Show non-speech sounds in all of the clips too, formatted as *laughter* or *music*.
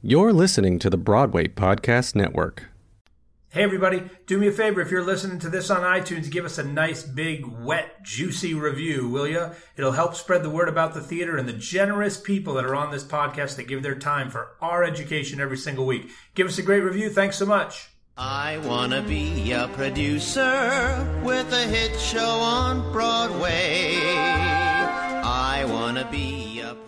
You're listening to the Broadway Podcast Network. Hey, everybody, do me a favor. If you're listening to this on iTunes, give us a nice, big, wet, juicy review, will you? It'll help spread the word about the theater and the generous people that are on this podcast that give their time for our education every single week. Give us a great review. Thanks so much. I wanna be a producer with a hit show on Broadway. I wanna be a producer.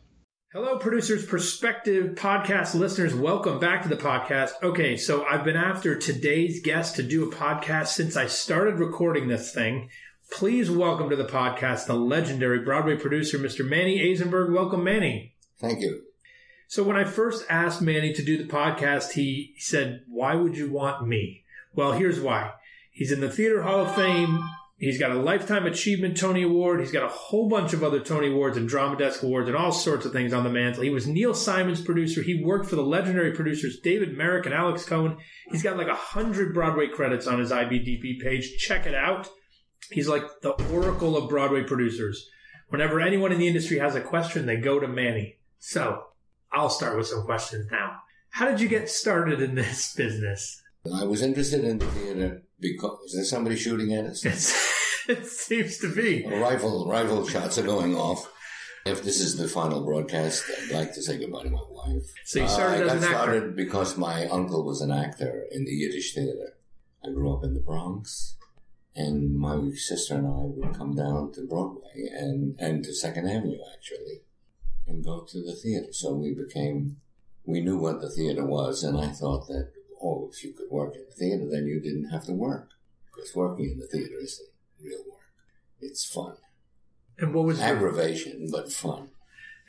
Hello, producers, prospective podcast listeners. Welcome back to the podcast. Okay, so I've been after today's guest to do a podcast since I started recording this thing. Please welcome to the podcast the legendary Broadway producer, Mr. Manny Azenberg. Welcome, Manny. Thank you. So when I first asked Manny to do the podcast, he said, Why would you want me? Well, here's why. He's in the Theater Hall of Fame. He's got a Lifetime Achievement Tony Award. He's got a whole bunch of other Tony Awards and Drama Desk Awards and all sorts of things on the mantle. He was Neil Simon's producer. He worked for the legendary producers David Merrick and Alex Cohen. He's got like a hundred Broadway credits on his IBDB page. Check it out. He's like the oracle of Broadway producers. Whenever anyone in the industry has a question, they go to Manny. So I'll start with some questions now. How did you get started in this business? I was interested in theater because is there somebody shooting at us? *laughs* *laughs* It seems to be. rifle rifle shots are going off. If this is the final broadcast, I'd like to say goodbye to my wife. So you started uh, I as got an actor. started because my uncle was an actor in the Yiddish theater. I grew up in the Bronx, and my sister and I would come down to Broadway and and to Second Avenue actually, and go to the theater. So we became we knew what the theater was, and I thought that oh, if you could work in the theater, then you didn't have to work because working in the theater is real work. It's fun, And what was the, aggravation, but fun.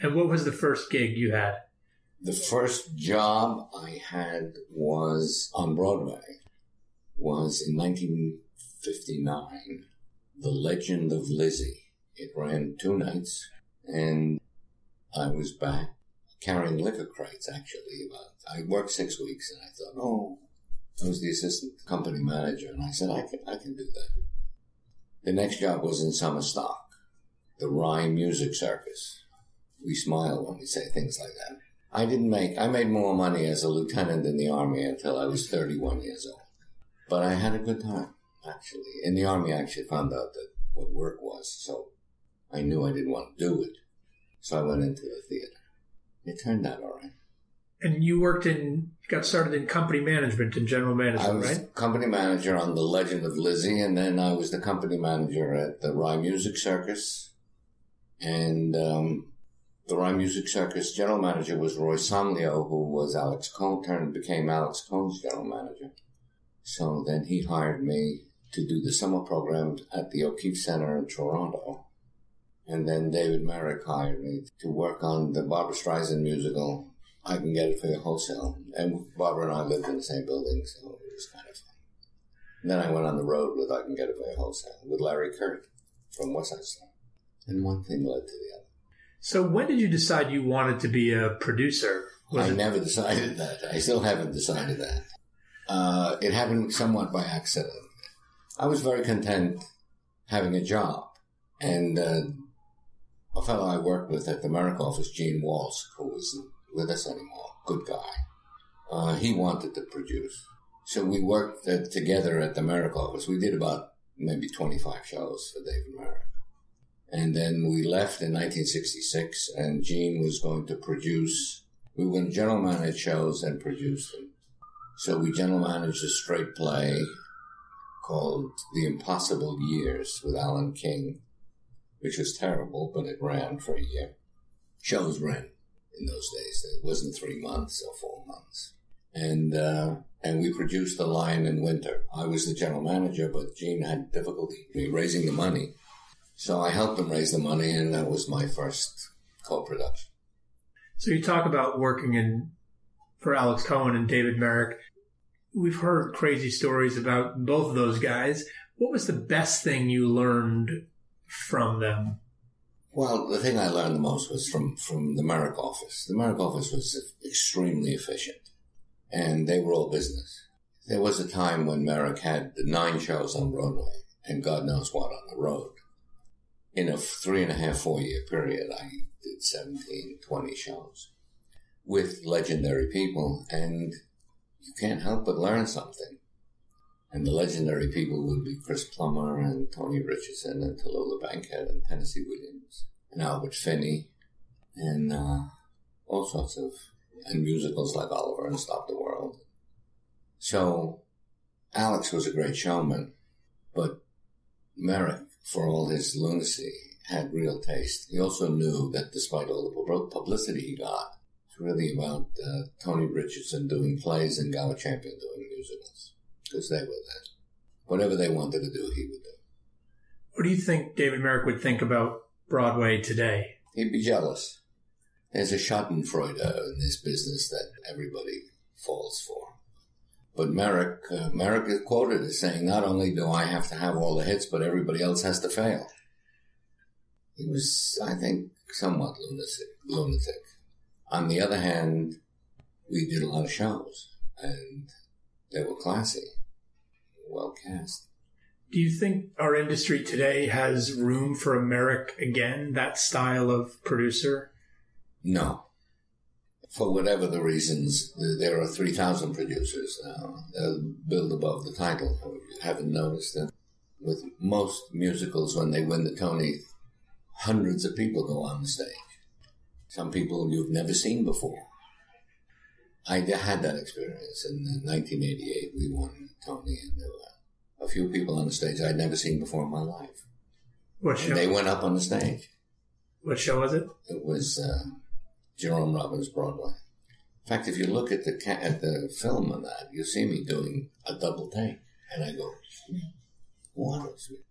and what was the first gig you had? The first job I had was on Broadway. Was in 1959. The Legend of Lizzie. It ran two nights, and I was back carrying liquor crates. Actually, about I worked six weeks, and I thought, oh, I was the assistant company manager, and I said, I can, I can do that. The next job was in summer stock, the Rye Music Circus. We smile when we say things like that. I didn't make, I made more money as a lieutenant in the army until I was 31 years old. But I had a good time, actually. In the army, I actually found out that what work was, so I knew I didn't want to do it. So I went into the theater. It turned out all right. And you worked in, got started in company management and general I management, was right? company manager on The Legend of Lizzie, and then I was the company manager at the Rye Music Circus. And um, the Rye Music Circus general manager was Roy Somlyo, who was Alex Cohen, turned became Alex Cohen's general manager. So then he hired me to do the summer program at the O'Keefe Center in Toronto. And then David Merrick hired me to work on the Barbra Streisand musical, I Can Get It For You Wholesale. And Barbra and I lived in the same building, so it was kind of fun. And then I went on the road with I Can Get It For You Wholesale with Larry Kert from West Side Story. And one thing led to the other. So when did you decide you wanted to be a producer? Was I it- never decided that. I still haven't decided that. Uh, it happened somewhat by accident. I was very content having a job. And uh, a fellow I worked with at the Merrick office, Gene Wolsk, who isn't with us anymore, good guy, uh, he wanted to produce. So we worked uh, together at the Merrick office. We did about maybe 25 shows for David Merrick. And then we left in 1966, and Gene was going to produce. We were general manage shows and produce them. So we general managed a straight play called The Impossible Years with Alan King, which was terrible, but it ran for a year. Shows ran in those days. It wasn't three months or four months. And, uh, and we produced The Lion in Winter. I was the general manager, but Gene had difficulty raising the money. So I helped him raise the money, and that was my first co-production. So you talk about working in for Alex Cohen and David Merrick. We've heard crazy stories about both of those guys. What was the best thing you learned from them? Well, the thing I learned the most was from, from the Merrick office. The Merrick office was extremely efficient, and they were all business. There was a time when Merrick had nine shows on Broadway and God knows what on the road. In a three and a half, four year period, I did 17, 20 shows with legendary people, and you can't help but learn something. And the legendary people would be Chris Plummer and Tony Richardson and Tallulah Bankhead and Tennessee Williams and Albert Finney and uh, all sorts of and musicals like Oliver and Stop the World. So Alex was a great showman, but Merrick, for all his lunacy, had real taste. He also knew that despite all the publicity he got, it's really about uh, Tony Richardson doing plays and Gower Champion doing musicals because they were that. Whatever they wanted to do, he would do. What do you think David Merrick would think about Broadway today? He'd be jealous. There's a Schadenfreude in this business that everybody falls for. But Merrick, uh, Merrick is quoted as saying, not only do I have to have all the hits, but everybody else has to fail. He was, I think, somewhat lunatic. lunatic. On the other hand, we did a lot of shows, and they were classy, well cast. Do you think our industry today has room for a Merrick again, that style of producer? No for whatever the reasons, there are 3,000 producers uh, uh, now that build above the title. You haven't noticed that with most musicals, when they win the Tony, hundreds of people go on the stage. Some people you've never seen before. I had that experience in 1988. We won Tony, and there were a few people on the stage I'd never seen before in my life. What show? And they went up on the stage. What show was it? It was uh, Jerome Robbins Broadway. In fact, if you look at the ca- at the film on that, you see me doing a double take, and I go, "What is it?"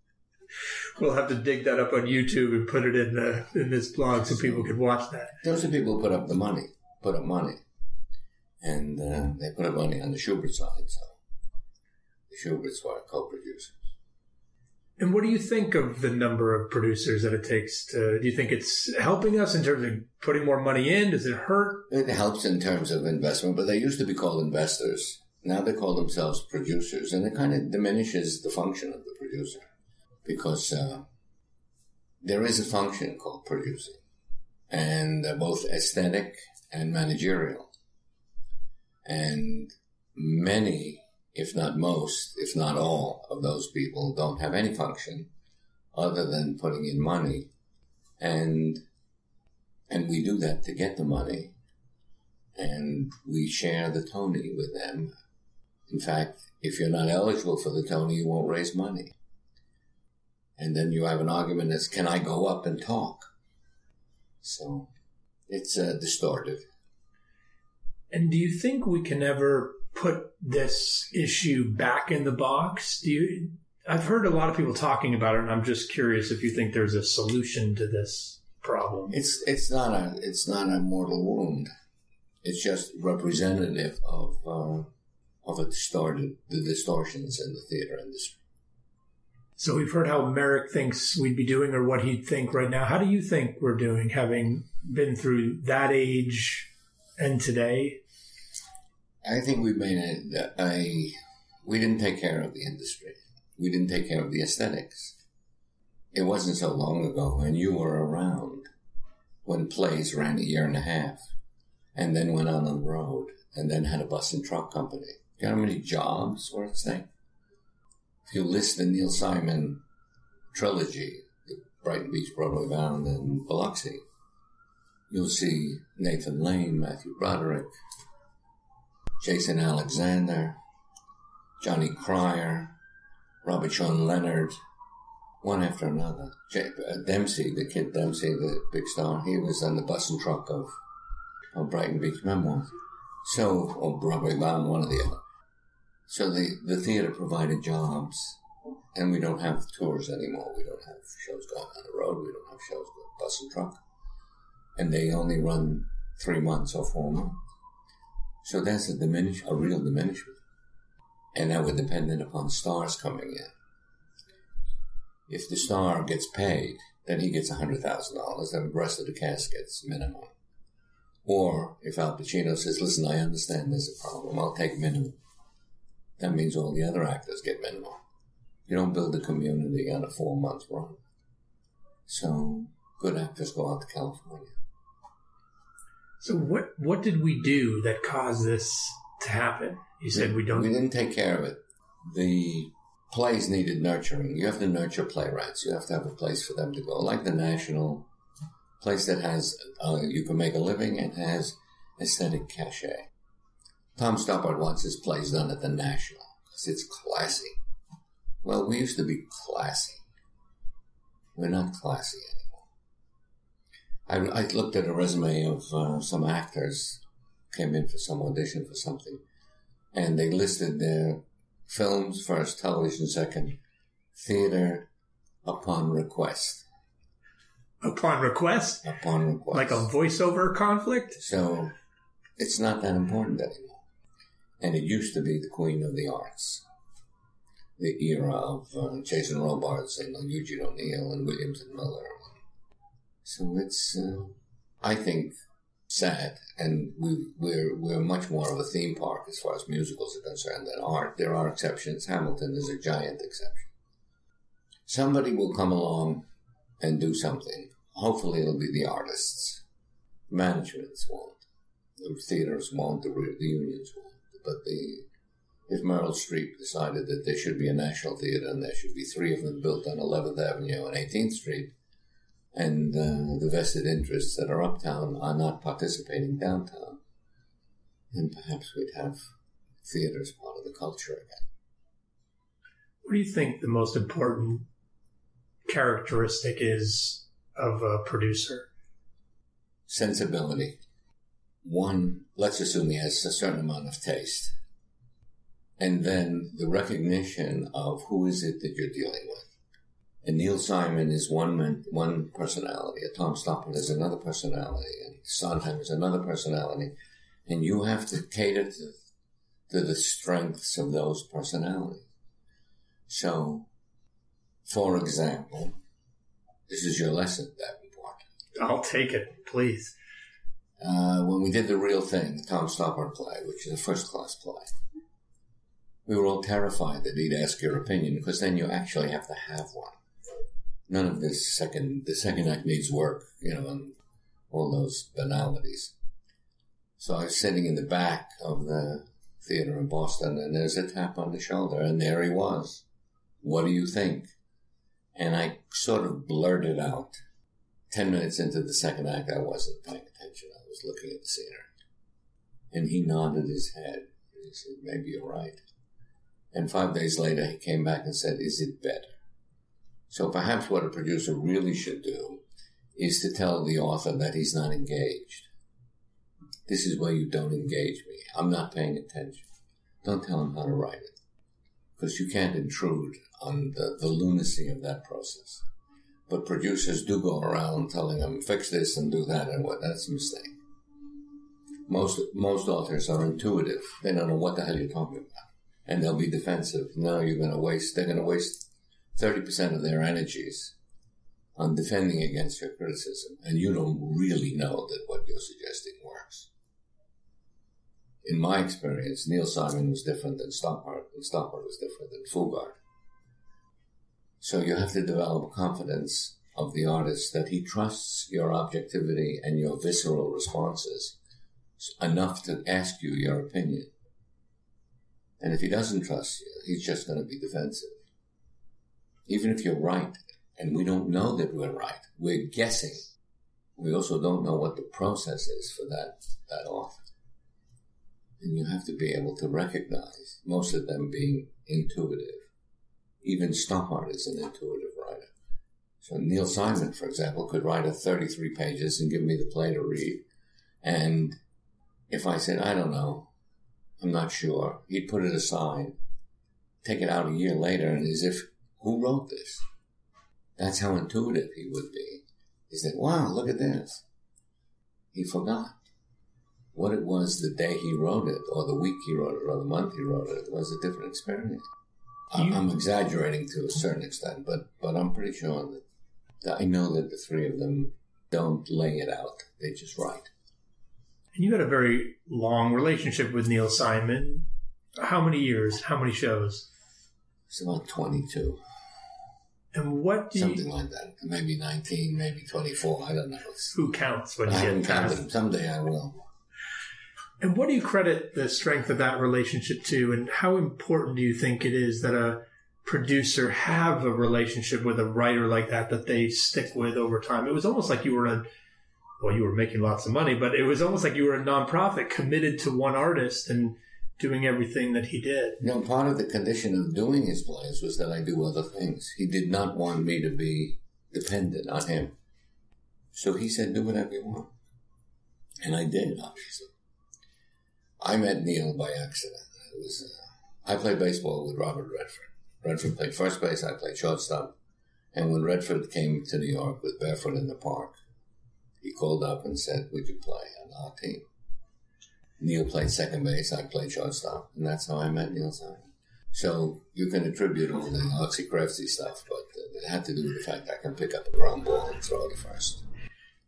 We'll have to dig that up on YouTube and put it in the in this blog so people can watch that. Those are people who put up the money, put up money, and uh, they put up money on the Shubert side. So the Shuberts were co-producers. And what do you think of the number of producers that it takes to? Do you think it's helping us in terms of putting more money in? Does it hurt? It helps in terms of investment, but they used to be called investors. Now they call themselves producers, and it kind of diminishes the function of the producer because uh, there is a function called producing, and both aesthetic and managerial. And many if not most, if not all of those people don't have any function other than putting in money. And, and we do that to get the money and we share the Tony with them. In fact, if you're not eligible for the Tony, you won't raise money. And then you have an argument as, can I go up and talk? So it's uh, distorted. And do you think we can ever put this issue back in the box? Do you? I've heard a lot of people talking about it, and I'm just curious if you think there's a solution to this problem. It's it's not a it's not a mortal wound. It's just representative of uh, of a distorted the distortions in the theater industry. So we've heard how Merrick thinks we'd be doing, or what he'd think right now. How do you think we're doing, having been through that age and today? I think we made a, a, we didn't take care of the industry. We didn't take care of the aesthetics. It wasn't so long ago, and you were around when plays ran a year and a half, and then went on the road, and then had a bus and truck company. You know how many jobs were at stake? If you list the Neil Simon trilogy, the Brighton Beach, Broadway Bound, and Biloxi, you'll see Nathan Lane, Matthew Broderick, Jason Alexander, Johnny Cryer, Robert Sean Leonard, one after another. Uh, Dempsey, the kid Dempsey, the big star, he was on the bus and truck of, of Brighton Beach Memoirs. So, or Broadway Bound, one or the other. So the, the theater provided jobs, and we don't have tours anymore. We don't have shows going on the road. We don't have shows going bus and truck. And they only run three months or four months. So that's a diminish, a real diminishment. And now we're dependent upon stars coming in. If the star gets paid, then he gets $100,000, then the rest of the cast gets minimum. Or if Al Pacino says, listen, I understand there's a problem, I'll take minimum. That means all the other actors get minimum. You don't build a community on a four month run. So good actors go out to California. So what what did we do that caused this to happen? You said we don't. We didn't take care of it. The plays needed nurturing. You have to nurture playwrights. You have to have a place for them to go, like the National, place that has uh, you can make a living and has aesthetic cachet. Tom Stoppard wants his plays done at the National because it's classy. Well, we used to be classy. We're not classy anymore. I, I looked at a resume of uh, some actors came in for some audition for something, and they listed their films first, television second, theater upon request. Upon request? Upon request. Like a voiceover conflict? So it's not that important anymore. And it used to be the queen of the arts. The era of uh, Jason Robards and Eugene O'Neill and Williams and Miller. So it's, uh, I think, sad, and we, we're we're much more of a theme park as far as musicals are concerned than art. There are exceptions. Hamilton is a giant exception. Somebody will come along and do something. Hopefully, it'll be the artists. Managements won't. The theaters won't. The, the unions won't. But the if Meryl Streep decided that there should be a national theater and there should be three of them built on 11th Avenue and 18th Street, and uh, the vested interests that are uptown are not participating downtown, then perhaps we'd have theaters part of the culture again. What do you think the most important characteristic is of a producer? Sensibility. One, let's assume he has a certain amount of taste. And then the recognition of who is it that you're dealing with. And Neil Simon is one man, one personality. A Tom Stoppard is another personality, and Sondheim is another personality, and you have to cater to, to the strengths of those personalities. So, for example, this is your lesson that important. I'll take it, please. Uh, when we did the real thing, the Tom Stoppard play, which is a first class play, we were all terrified that he'd ask your opinion because then you actually have to have one none of this second the second act needs work, you know, and all those banalities. So I was sitting in the back of the theater in Boston, and there's a tap on the shoulder, and there he was. What do you think? And I sort of blurted out. Ten minutes into the second act, I wasn't paying attention. I was looking at the scenery. And he nodded his head. He said, Maybe you're right. And five days later, he came back and said, Is it better? So perhaps what a producer really should do is to tell the author that he's not engaged. This is where you don't engage me. I'm not paying attention. Don't tell him how to write it. Because you can't intrude on the, the lunacy of that process. But producers do go around telling them, fix this and do that and what. That's a mistake. Most, most authors are intuitive. They don't know what the hell you're talking about. And they'll be defensive. No, you're going to waste, they're going to waste 30% of their energies on defending against your criticism, and you don't really know that what you're suggesting works. In my experience, Neil Simon was different than Stoppard, and Stoppard was different than Fugard. So you have to develop confidence of the artist that he trusts your objectivity and your visceral responses enough to ask you your opinion. And if he doesn't trust you, he's just going to be defensive even if you're right, and we don't know that we're right, we're guessing. We also don't know what the process is for that, that author. And you have to be able to recognize most of them being intuitive. Even Stoppard is an intuitive writer. So Neil Simon, for example, could write a 33 pages and give me the play to read. And if I said, I don't know, I'm not sure, he'd put it aside, take it out a year later, and as if who wrote this? That's how intuitive he would be. He said, wow, look at this. He forgot. what it was the day he wrote it, or the week he wrote it, or the month he wrote it, It was a different experience. You- I'm exaggerating to a certain extent, but but I'm pretty sure that, that I know that the three of them don't lay it out; they just write. And you had a very long relationship with Neil Simon. How many years? How many shows? It's about 22, And what do something you, like that. Maybe 19, maybe 24. I don't know. Who counts when I you haven't get counted past? them. Someday I will. And what do you credit the strength of that relationship to? And how important do you think it is that a producer have a relationship with a writer like that that they stick with over time? It was almost like you were a well, you were making lots of money, but it was almost like you were a nonprofit committed to one artist and doing everything that he did. You know, part of the condition of doing his plays was that I do other things. He did not want me to be dependent on him. So he said, do whatever you want. And I did, obviously. I met Neil by accident. It was, uh, I played baseball with Robert Redford. Redford played first base, I played shortstop. And when Redford came to New York with Barefoot in the Park, he called up and said, would you play on our team? Neil played second base, I played shortstop, and that's how I met Neil Simon. So you can attribute all the artsy craftsy stuff, but uh, it had to do with the fact I can pick up a ground ball and throw it first.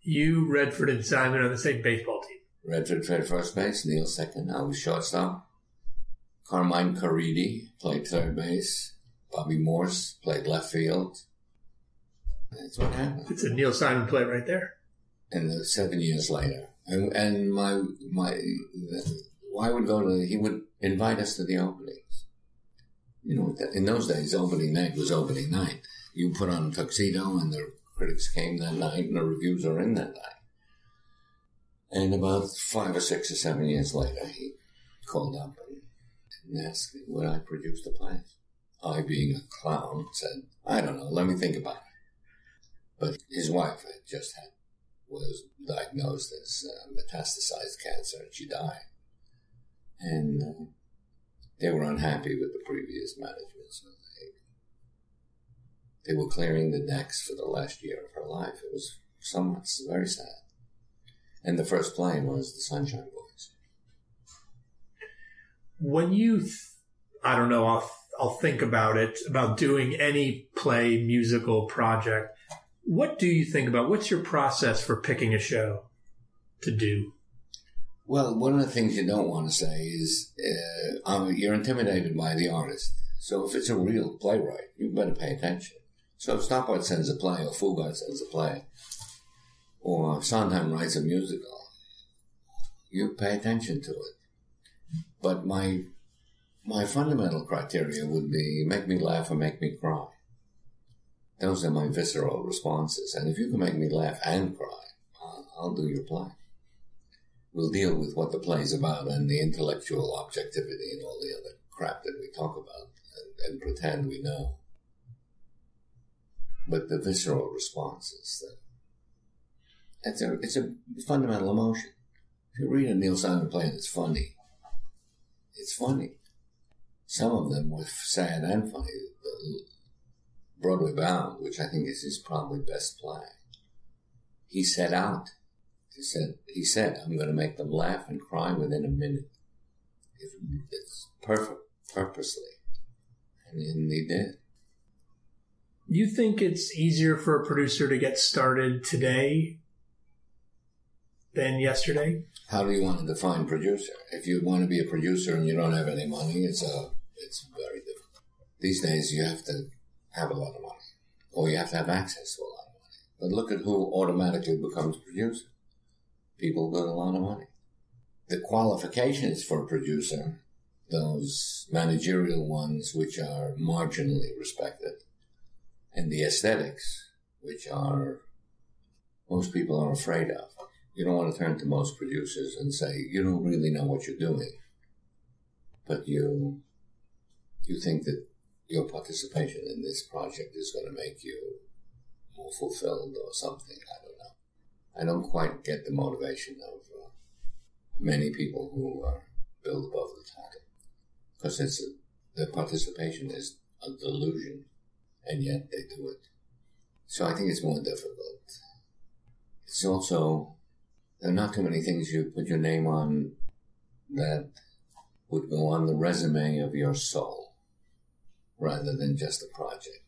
You, Redford, and Simon on the same baseball team. Redford played first base, Neil second, I was shortstop. Carmine Caridi played third base. Bobby Morse played left field. That's what happened. It's a Neil Simon play right there. and then seven years later, and, and my my, I would go to. He would invite us to the openings. You know, in those days, opening night was opening night. You put on a tuxedo, and the critics came that night, and the reviews are in that night. And about five or six or seven years later, he called up and, asked me would I produce the plays. I, being a clown, said, "I don't know. Let me think about it." But his wife had just had was diagnosed as uh, metastasized cancer and she died. And uh, they were unhappy with the previous management, so they, they were clearing the decks for the last year of her life. It was somewhat very sad. And the first play was The Sunshine Boys. when you th- i don't know i'll i'll think about it about doing any play musical project what do you think about what's your process for picking a show to do Well, one of the things you don't want to say is uh, you're intimidated by the artist. So if it's a real playwright, you better pay attention. So if Stoppard sends a play, or Fugard sends a play, or Sondheim writes a musical, you pay attention to it. But my my fundamental criteria would be make me laugh or make me cry. Those are my visceral responses. And if you can make me laugh and cry, I'll, do your play we'll deal with what the play's about and the intellectual objectivity and all the other crap that we talk about and, and pretend we know. But the visceral responses uh, that it's a it's a fundamental emotion. If you read a Neil Simon play and it's funny, it's funny. Some of them were sad and funny. The Broadway Bound, which I think is his probably best play. He set out he said, he said, I'm going to make them laugh and cry within a minute. It, it's perfect, purposely. And, and he did. you think it's easier for a producer to get started today than yesterday How do you want to define producer? If you want to be a producer and you don't have any money, it's a, it's very difficult. These days you have to have a lot of money. Or you have to have access to a lot of money. But look at who automatically becomes producer. People with a lot of money. The qualifications for a producer, those managerial ones which are marginally respected, and the aesthetics, which are most people are afraid of. You don't want to turn to most producers and say you don't really know what you're doing, but you you think that your participation in this project is going to make you more fulfilled or something. I don't know. I don't quite get the motivation of uh, many people who billed above the title because it's a, their participation is a delusion, and yet they do it. So I think it's more difficult. It's also there are not too many things you put your name on that would go on the resume of your soul rather than just a project.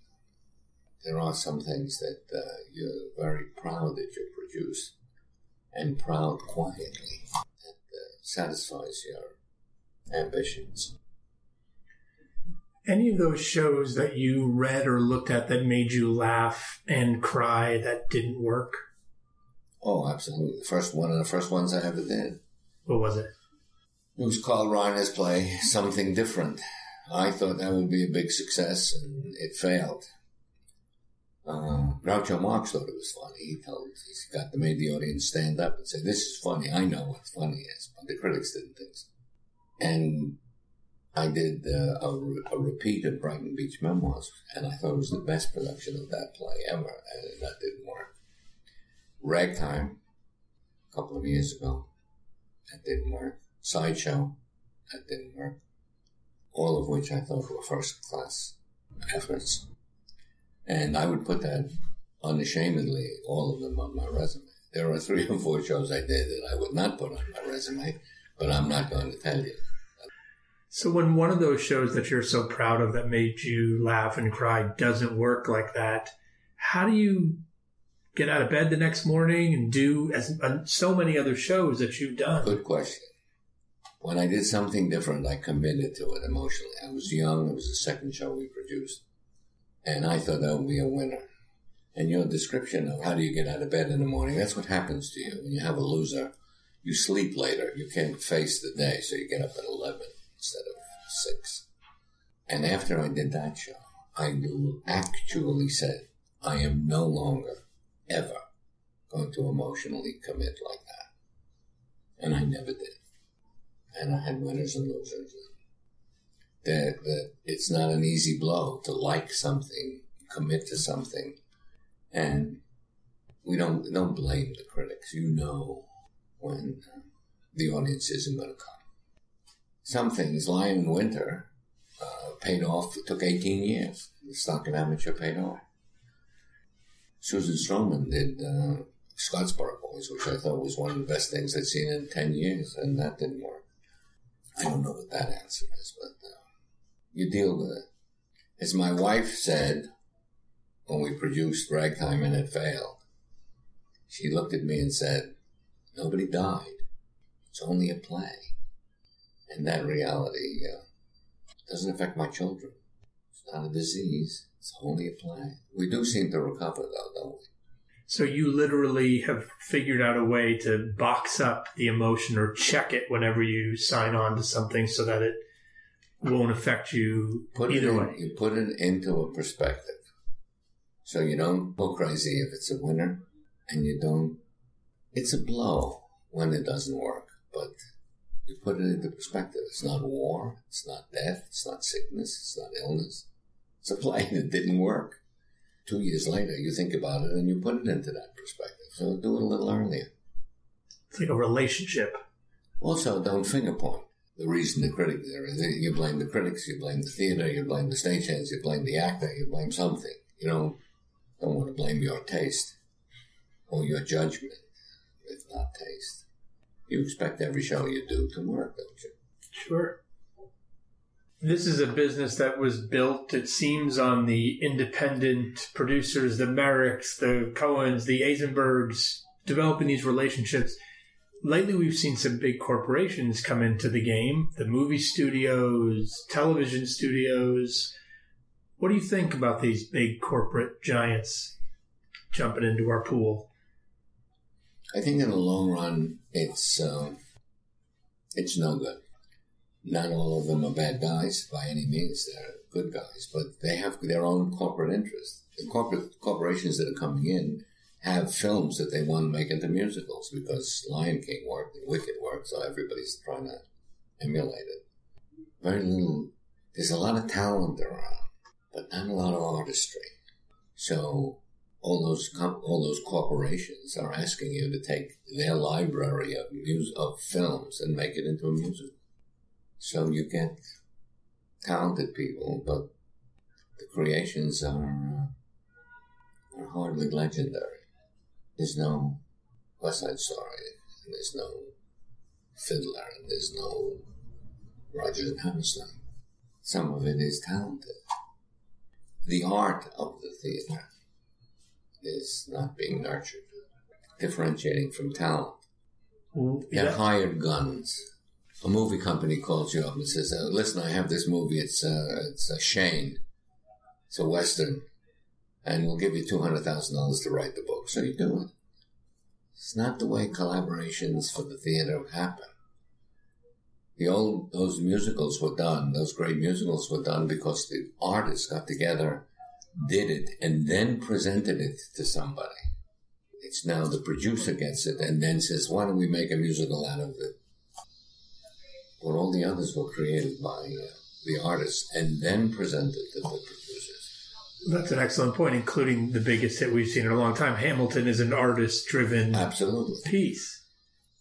There are some things that uh, you're very proud that you produce and proud quietly that uh, satisfies your ambitions. Any of those shows that you read or looked at that made you laugh and cry that didn't work? Oh, absolutely. The first one of the first ones I ever did. What was it? It was Carl Reiner's play, Something Different. I thought that would be a big success, and it failed. Uh, Groucho Marx thought it was funny. He told, he got to make the audience stand up and say, "This is funny. I know what funny is," but the critics didn't think so. And I did uh, a, a, repeat of Brighton Beach Memoirs, and I thought it was the best production of that play ever, and that didn't work. Ragtime, a couple of years ago, that didn't work. Sideshow, that didn't work. All of which I thought were first class efforts. And I would put that unashamedly, all of them on my resume. There are three or four shows I did that I would not put on my resume, but I'm not going to tell you. So when one of those shows that you're so proud of that made you laugh and cry doesn't work like that, how do you get out of bed the next morning and do as uh, so many other shows that you've done? Good question. When I did something different, I committed to it emotionally. I was young. It was the second show we produced. And I thought that would be a winner. And your description of how do you get out of bed in the morning, that's what happens to you. When you have a loser, you sleep later. You can't face the day, so you get up at 11 instead of 6. And after I did that show, I actually said, I am no longer, ever going to emotionally commit like that. And I never did. And I had winners and losers. That, that it's not an easy blow to like something, commit to something. And we don't, don't blame the critics. You know when the audience isn't going to come some things, Lion in Winter, uh, paid off. It took 18 years. The stock and amateur paid off. Susan Stroman did uh, Scottsboro Boys, which I thought was one of the best things I'd seen in 10 years, and that didn't work. I don't know what that answer is, but uh, you deal with it. As my wife said when we produced Ragtime and it failed, she looked at me and said, Nobody died. It's only a play. And that reality uh, doesn't affect my children. It's not a disease. It's only a play. We do seem to recover, though, don't we? So you literally have figured out a way to box up the emotion or check it whenever you sign on to something so that it won't affect you put either in, way. You put it into a perspective. So you don't go crazy if it's a winner and you don't, it's a blow when it doesn't work, but you put it into perspective. It's not war. It's not death. It's not sickness. It's not illness. It's a play *laughs* that didn't work. Two years later, you think about it and you put it into that perspective. So do it a little earlier. It's like a relationship. Also, don't finger point. The reason the critic, there is you blame the critics, you blame the theater, you blame the stagehands, you blame the actor, you blame something. You don't, don't want to blame your taste or your judgment, if not taste. You expect every show you do to work, don't you? Sure. This is a business that was built, it seems, on the independent producers, the Merricks, the Cohens, the Azenbergs, developing these relationships. Lately, we've seen some big corporations come into the game the movie studios, television studios. What do you think about these big corporate giants jumping into our pool? I think in the long run, it's um, it's no good. Not all of them are bad guys by any means; they're good guys, but they have their own corporate interests. The corporate corporations that are coming in have films that they want to make into musicals because Lion King worked and Wicked worked, so everybody's trying to emulate it. Very little. There's a lot of talent around, but not a lot of artistry. So all those all those corporations are asking you to take their library of mus- of films and make it into a music. So you get talented people, but the creations are uh, are hardly legendary. There's no West Side Story. and there's no fiddler, and there's no Rodgers and Hammerstein. Some of it is talented. The art of the theater is not being nurtured, differentiating from talent. Well, They're yeah. hired guns. A movie company calls you up and says, uh, "Listen, I have this movie. It's uh, it's a Shane. It's a western, and we'll give you two hundred thousand dollars to write the book." So you do it. It's not the way collaborations for the theater happen. The old those musicals were done. Those great musicals were done because the artists got together, did it, and then presented it to somebody. It's now the producer gets it and then says, "Why don't we make a musical out of it?" But all the others were created by uh, the artists and then presented to the producers. That's an excellent point, including the biggest hit we've seen in a long time. Hamilton is an artist driven Absolutely. piece.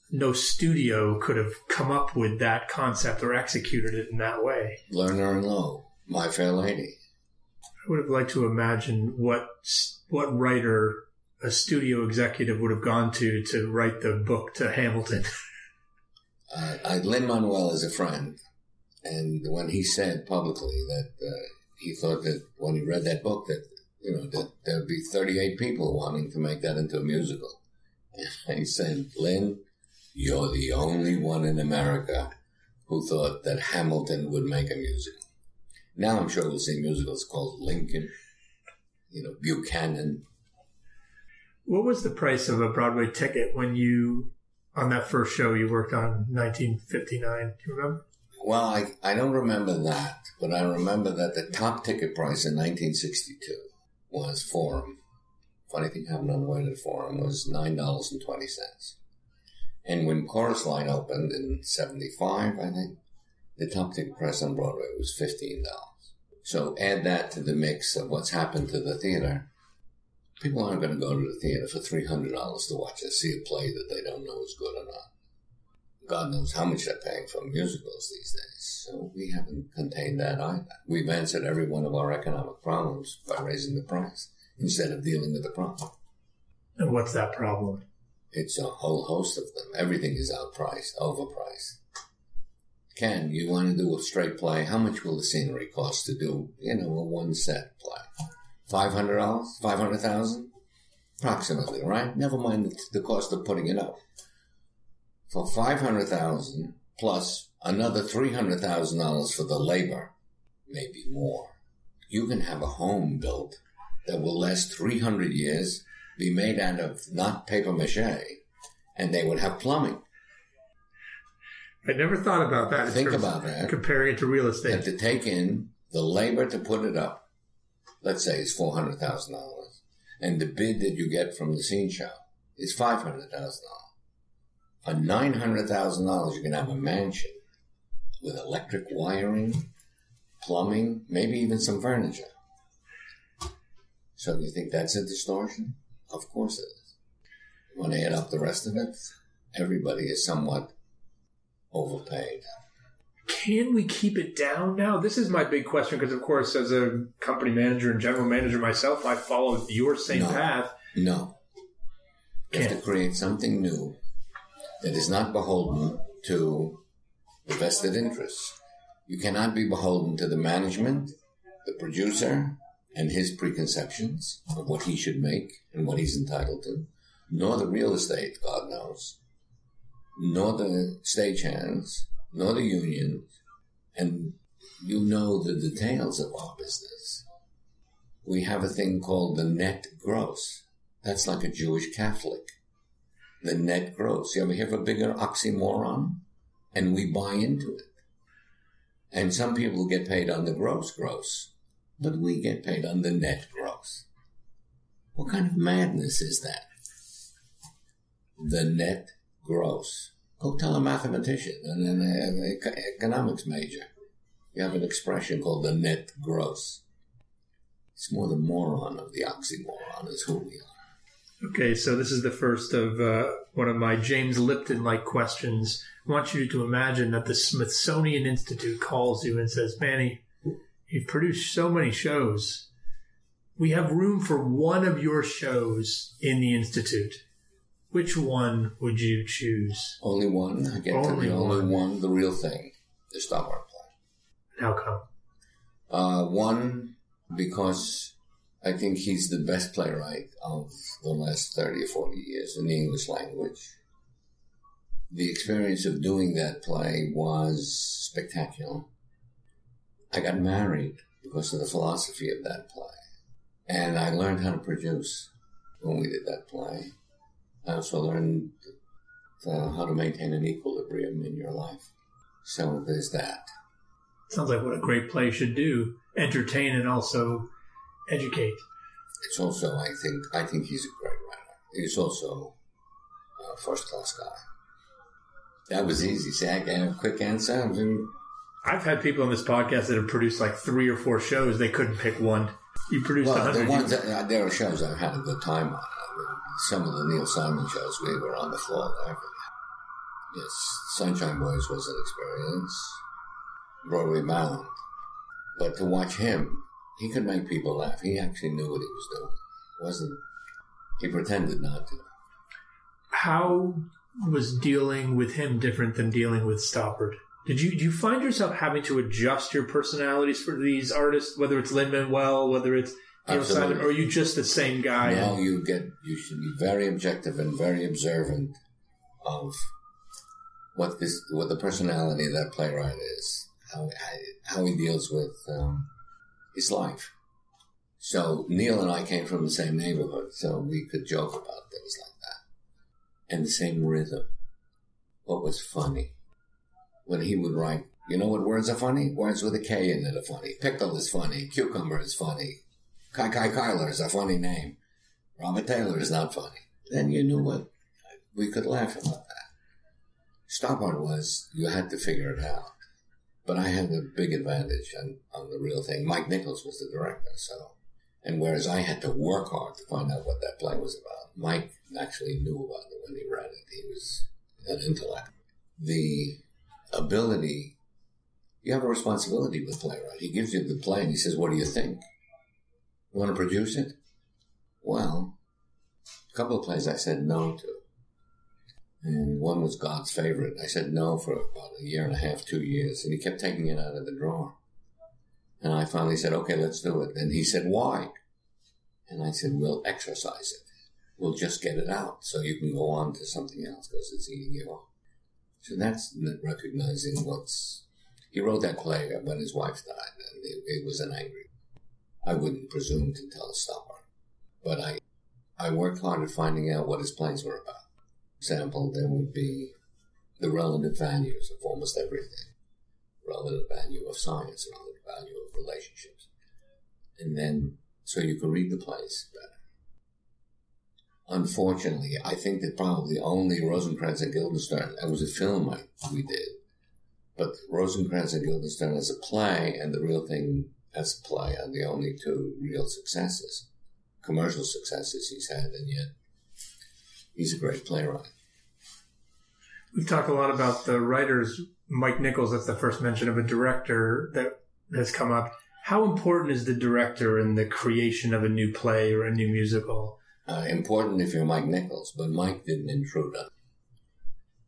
No studio could have come up with that concept or executed it in that way. Lerner and Loewe, My Fair Lady. I would have liked to imagine what what writer a studio executive would have gone to to write the book to Hamilton. *laughs* Uh, I, Lin Manuel is a friend, and when he said publicly that uh, he thought that when he read that book that you know that there'd be 38 people wanting to make that into a musical, and *laughs* he said, "Lin, you're the only one in America who thought that Hamilton would make a musical." Now I'm sure we'll see musicals called Lincoln, you know, Buchanan. What was the price of a Broadway ticket when you on that first show you worked on 1959? Do you remember? Well, I, I don't remember that, but I remember that the top ticket price in 1962 was Forum. Funny thing happened on the way to the Forum was $9.20. And when Chorus Line opened in 75, I think, the top ticket price on Broadway was $15. So add that to the mix of what's happened to the theater. People aren't going to go to the theater for $300 to watch a see a play that they don't know is good or not. God knows how much they're paying for musicals these days. So we haven't contained that either. We've answered every one of our economic problems by raising the price instead of dealing with the problem. And what's that problem? It's a whole host of them. Everything is outpriced, overpriced. Ken, you want to do a straight play? How much will the scenery cost to do, you know, a one set play? Five hundred dollars? Five hundred thousand? Approximately, right? Never mind the, the cost of putting it up. For five hundred thousand plus another three hundred thousand dollars for the labor, maybe more, you can have a home built that will last three hundred years, be made out of not paper mache, and they would have plumbing. I never thought about that. Think about that. Comparing it to real And estate. to take in the labor to put it up, let's say is four hundred thousand dollars, and the bid that you get from the scene shop is five hundred thousand dollars. For nine hundred thousand dollars, you can have a mansion with electric wiring, plumbing, maybe even some furniture. So do you think that's a distortion? Of course it is. When I add up the rest of it, everybody is somewhat overpaid. Can we keep it down now? This is my big question because, of course, as a company manager and general manager myself, I followed your same No. path. No. You have to create something new that is not beholden to the vested interests. You cannot be beholden to the management, the producer, and his preconceptions of what he should make and what he's entitled to, nor the real estate, God knows, nor the stagehands, nor the union, and you know the details of our business. We have a thing called the net gross. That's like a Jewish Catholic. The net gross. You ever hear of a bigger oxymoron? And we buy into it. And some people get paid on the gross gross, but we get paid on the net gross. What kind of madness is that? The net gross. Go tell a mathematician and an economics major. You have an expression called the net gross. It's more the moron of the oxymoron is who we are. Okay, so this is the first of uh, one of my James Lipton like questions. I want you to imagine that the Smithsonian Institute calls you and says, Manny, you've produced so many shows. We have room for one of your shows in the Institute. Which one would you choose? Only one. I get Only the only one. one. the real thing, the Stoppard play. How come? Uh, one, because I think he's the best playwright of the last 30 or 40 years in the English language. The experience of doing that play was spectacular. I got married because of the philosophy of that play. And I learned how to produce when we did that play. I also learned uh, how to maintain an equilibrium in your life. So there's that. Sounds like what a great play should do: entertain and also educate. It's also, I think, I think he's a great writer. He's also a first class guy. That was easy. I got a quick answer. I mean, I've had people on this podcast that have produced like three or four shows. They couldn't pick one. You produced a Well, the ones that, uh, there are shows I've had a good time on. Some of the Neil Simon shows, we were on the floor everything. Yes, Sunshine Boys was an experience. Broadway Bound. But to watch him, he could make people laugh. He actually knew what he was doing. wasn't He pretended not to. How was dealing with him different than dealing with Stoppard? Did you do you find yourself having to adjust your personalities for these artists, whether it's Lin Manuel, whether it's Absolutely. Simon, or are you just the same guy? No, you get you should be very objective and very observant of what this what the personality of that playwright is, how how he deals with um, his life. So Neil and I came from the same neighborhood, so we could joke about things like that, and the same rhythm. What was funny when he would write? You know what words are funny? Words with a K in it are funny. Pickle is funny. Cucumber is funny. Kay Kay Kyser is a funny name. Robert Taylor is not funny. Then you knew what we could laugh about that. Stoppard was you had to figure it out. But I had a big advantage on, on the real thing. Mike Nichols was the director, so and whereas I had to work hard to find out what that play was about, Mike actually knew about it when he read it. He was an intellect. The ability you have a responsibility with playwright. He gives you the play and he says, What do you think? Want to produce it? Well, a couple of plays I said no to. And one was God's favorite. I said no for about a year and a half, two years, and he kept taking it out of the drawer. And I finally said, okay, let's do it. And he said, why? And I said, we'll exercise it. We'll just get it out so you can go on to something else because it's eating you up. So that's recognizing what's. He wrote that play when his wife died, and it, it was an angry. I wouldn't presume to tell Stoppard, but I, I worked hard at finding out what his plays were about. example, there would be the relative values of almost everything. Relative value of science, relative value of relationships. And then, so you can read the plays better. Unfortunately, I think that probably only Rosencrantz and Guildenstern, that was a film I, we did, but Rosencrantz and Guildenstern as a play and The Real Thing as a play are the only two real successes, commercial successes he's had, and yet he's a great playwright. We've talked a lot about the writers. Mike Nichols, that's the first mention of a director that has come up. How important is the director in the creation of a new play or a new musical? Uh, important if you're Mike Nichols, but Mike didn't intrude on.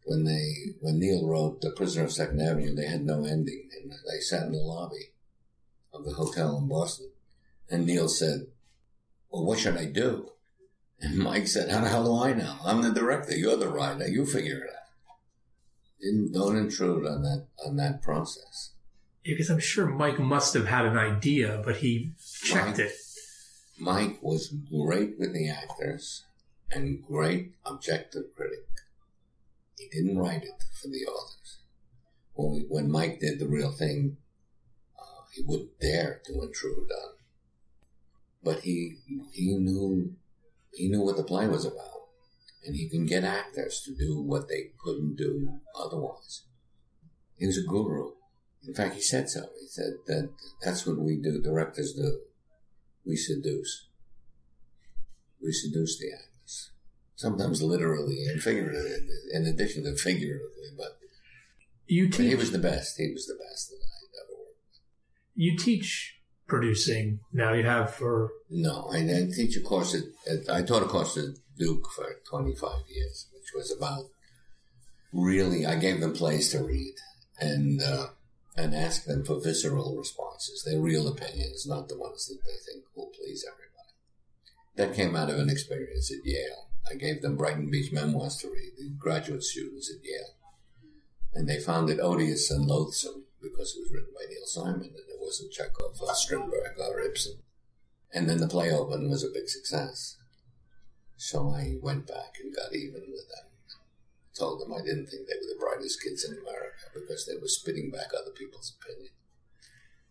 When they, when Neil wrote *The Prisoner of Second Avenue*, they had no ending, and they sat in the lobby of the hotel in Boston, and Neil said, "Well, what should I do?" And *laughs* Mike said, "How the hell do I know? I'm the director. You're the writer. You figure it out." Didn't don't intrude on that on that process. Because I'm sure Mike must have had an idea, but he checked Mike- it. Mike was great with the actors and great objective critic. He didn't write it for the authors. When, we, when Mike did the real thing, he wouldn't dare to intrude on. But he he knew he knew what the play was about, and he can get actors to do what they couldn't do otherwise. He was a guru. In fact, he said so. He said that that's what we do. Directors do we seduce. We seduce the actors. Sometimes literally and figuratively, in addition to figuratively, but, You but he was the best. He was the best that I ever worked with. You teach producing now. You have for No, I, teach a course at, at, I taught a course at Duke for 25 years, which was about really, I gave them plays to read and, uh, and ask them for visceral responses, their real opinions, not the ones that they think will please everybody. That came out of an experience at Yale. I gave them Brighton Beach memoirs to read, the graduate students at Yale. And they found it odious and loathsome because it was written by Neil Simon and it wasn't Chekhov or Strindberg or Ibsen. And then the play opened and was a big success. So I went back and got even with them. Told them I didn't think they were the brightest kids in America because they were spitting back other people's opinion.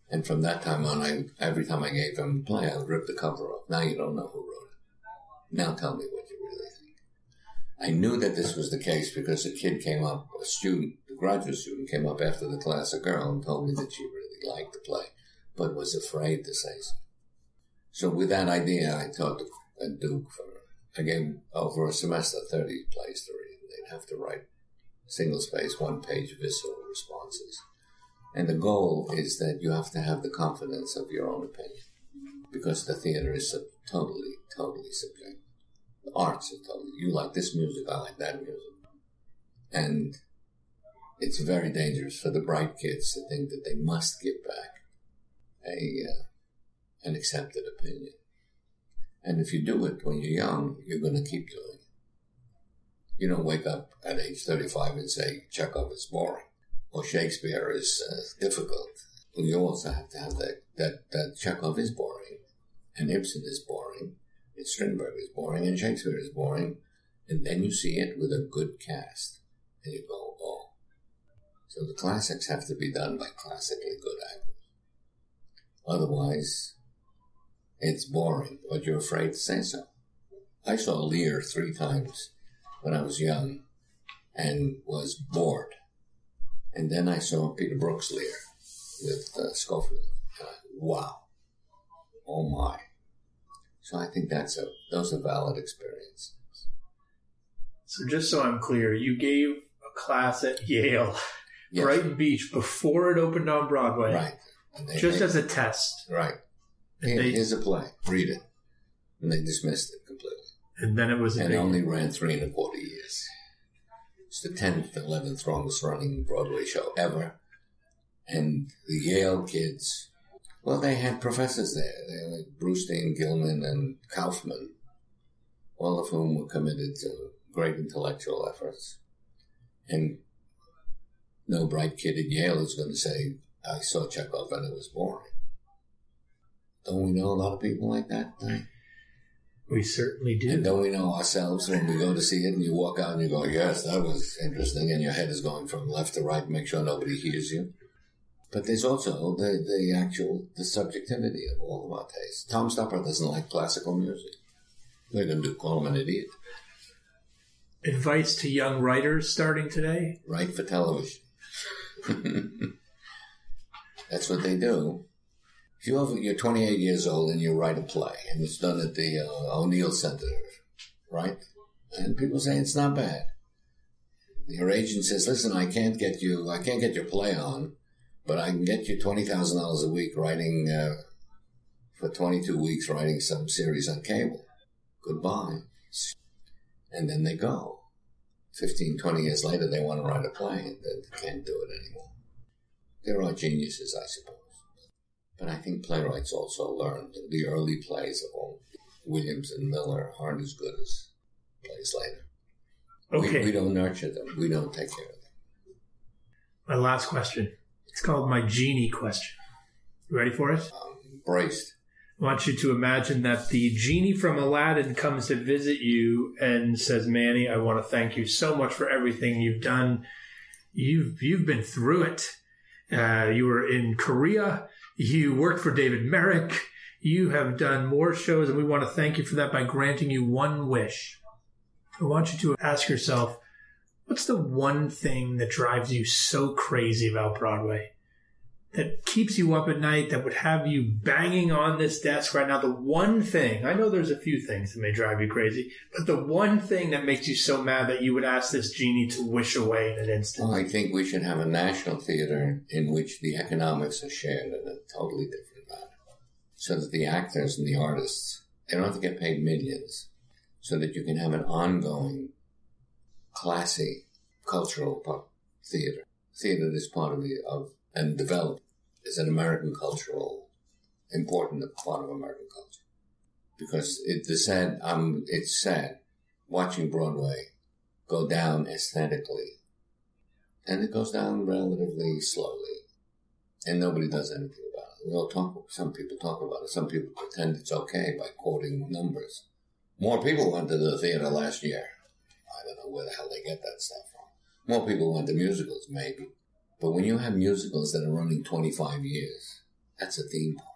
And from that time on, I every time I gave them a play, I ripped the cover off. Now you don't know who wrote it. Now tell me what you really think. I knew that this was the case because a kid came up, a student, a graduate student came up after the class, a girl, and told me that she really liked the play, but was afraid to say so. So with that idea, I taught at Duke for, gave over oh, a semester 30 plays to read. They'd have to write single space, one page visceral responses. And the goal is that you have to have the confidence of your own opinion because the theater is totally, totally subjective. Arts are totally, you like this music, I like that music. And it's very dangerous for the bright kids to think that they must give back a, uh, an accepted opinion. And if you do it when you're young, you're going to keep doing it. You don't wake up at age 35 and say, Chekhov is boring or Shakespeare is uh, difficult. Well, you also have to have that, that, that Chekhov is boring, and Ibsen is boring, Strindberg is boring, and Shakespeare is boring, and then you see it with a good cast, and you go, oh. So the classics have to be done by classically good actors. Otherwise, it's boring, but you're afraid to say so. I saw Lear three times when I was young and was bored. And then I saw Peter Brook's Lear with uh, Scofield. And I, wow. Oh my. So I think that's a, those are valid experiences. So just so I'm clear, you gave a class at Yale, Yes. Brighton Beach, before it opened on Broadway, Right. Just as a test. right. And, they, here's a play. Read it. And they dismissed it completely. and then it was And it only ran three and a quarter years. It's the 10th, 11th longest running Broadway show ever. And the Yale kids, well, they had professors there. They had like Brustein, Gilman, and Kauffmann, all of whom were committed to great intellectual efforts. And no bright kid at Yale is going to say, I saw Chekhov and it was boring. Don't we know a lot of people like that? we certainly do. And do. don't we know ourselves when we go to see it and you walk out and you go, yes, that was interesting, and your head is going from left to right, make sure nobody hears you. But there's also the, the actual, the subjectivity of all of our tastes. Tom Stoppard doesn't like classical music. They're going to call him an idiot. Advice to young writers starting today: Write for television. *laughs* That's what they do. If you have, you're 28 years old and you write a play, and it's done at the uh, O'Neill Center, right? And people say it's not bad. Your agent says, "Listen, I can't get you. I can't get your play on, but I can get you twenty thousand dollars a week writing uh, for 22 weeks writing some series on cable. Goodbye." And then they go. 15, 20 years later, they want to write a play and they can't do it anymore. There are geniuses, I suppose. But I think playwrights also learned the early plays of all Williams and Miller aren't as good as plays later. Okay, We, we don't nurture them. We don't take care of them. my last question. It's called my genie question. You ready for it? Um, braced. I want you to imagine that the genie from Aladdin comes to visit you and says, "Manny, I want to thank you so much for everything you've done. You've you've been through it. Uh, you were in Korea. You worked for David Merrick. You have done more shows, and we want to thank you for that by granting you one wish. I want you to ask yourself, what's the one thing that drives you so crazy about Broadway? that keeps you up at night, that would have you banging on this desk right now. The one thing, I know there's a few things that may drive you crazy, but the one thing that makes you so mad that you would ask this genie to wish away in an instant. Well, I think we should have a national theater in which the economics are shared in a totally different manner. So that the actors and the artists, they don't have to get paid millions. so that you can have an ongoing, classy, cultural theater. Theater is part of the, of, and developed as an American cultural, important part of American culture. Because it, the sad, um, it's sad watching Broadway go down aesthetically. And it goes down relatively slowly. And nobody does anything about it. We all talk, some people talk about it. Some people pretend it's okay by quoting numbers. More people went to the theater last year. I don't know where the hell they get that stuff from. More people went to musicals, maybe. But when you have musicals that are running 25 years, that's a theme park.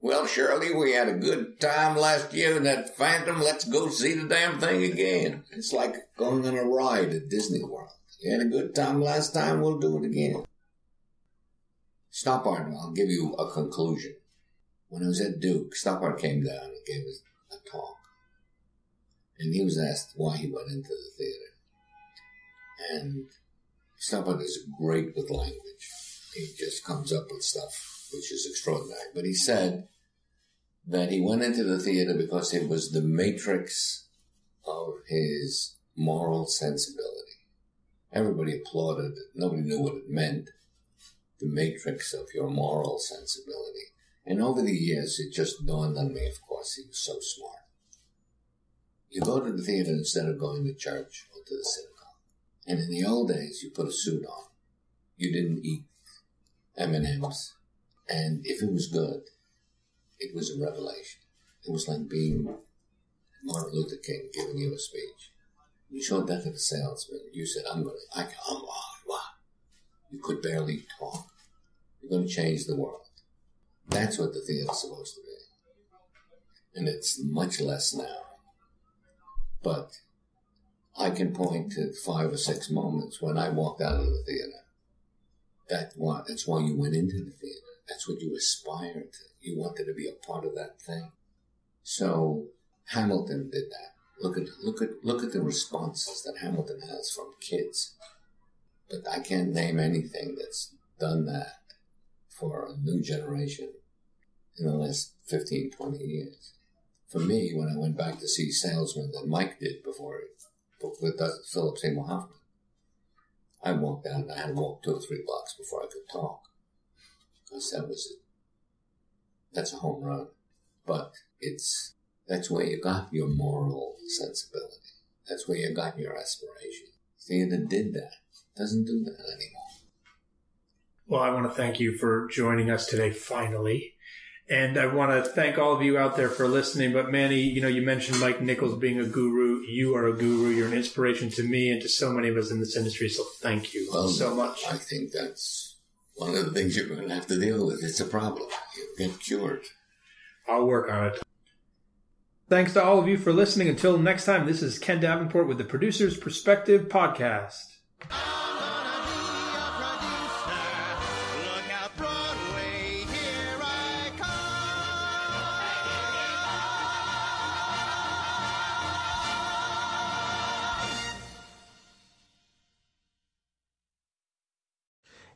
Well, Shirley, we had a good time last year in that Phantom. Let's go see the damn thing again. It's like going on a ride at Disney World. You had a good time last time, we'll do it again. Stoppard, I'll give you a conclusion. When I was at Duke, Stoppard came down and gave us a talk. And he was asked why he went into the theater. And Stoppard is great with language. He just comes up with stuff which is extraordinary. But he said that he went into the theater because it was the matrix of his moral sensibility. Everybody applauded. Nobody knew what it meant. The matrix of your moral sensibility. And over the years, it just dawned on me, of course, he was so smart. You go to the theater instead of going to church or to the synagogue. And in the old days, you put a suit on. You didn't eat M&Ms. And if it was good, it was a revelation. It was like being Martin Luther King giving you a speech. You showed that to the salesman. You said, I'm going to, I, I'm, wow. You could barely talk. You're going to change the world. That's what the theater's supposed to be. And it's much less now. But I can point to five or six moments when I walked out of the theater. That what? That's why you went into the theater. That's what you aspired to. You wanted to be a part of that thing. So Hamilton did that. Look at look at look at the responses that Hamilton has from kids. But I can't name anything that's done that for a new generation in the last 15, 20 years. For me, when I went back to see Salesman that Mike did before it, with Philip Seymour Hoffman, I walked down, I had to walk two or three blocks before I could talk. Because that was it. That's a home run. But it's that's where you got your moral sensibility. That's where you got your aspiration. Theater did that. Doesn't do that anymore. Well, I want to thank you for joining us today, finally. And I want to thank all of you out there for listening. But Manny, you know, you mentioned Mike Nichols being a guru. You are a guru. You're an inspiration to me and to so many of us in this industry. So thank you well, so much. I think that's one of the things you're going to have to deal with. It's a problem. You get cured. I'll work on it. Thanks to all of you for listening. Until next time, this is Ken Davenport with the Producer's Perspective Podcast.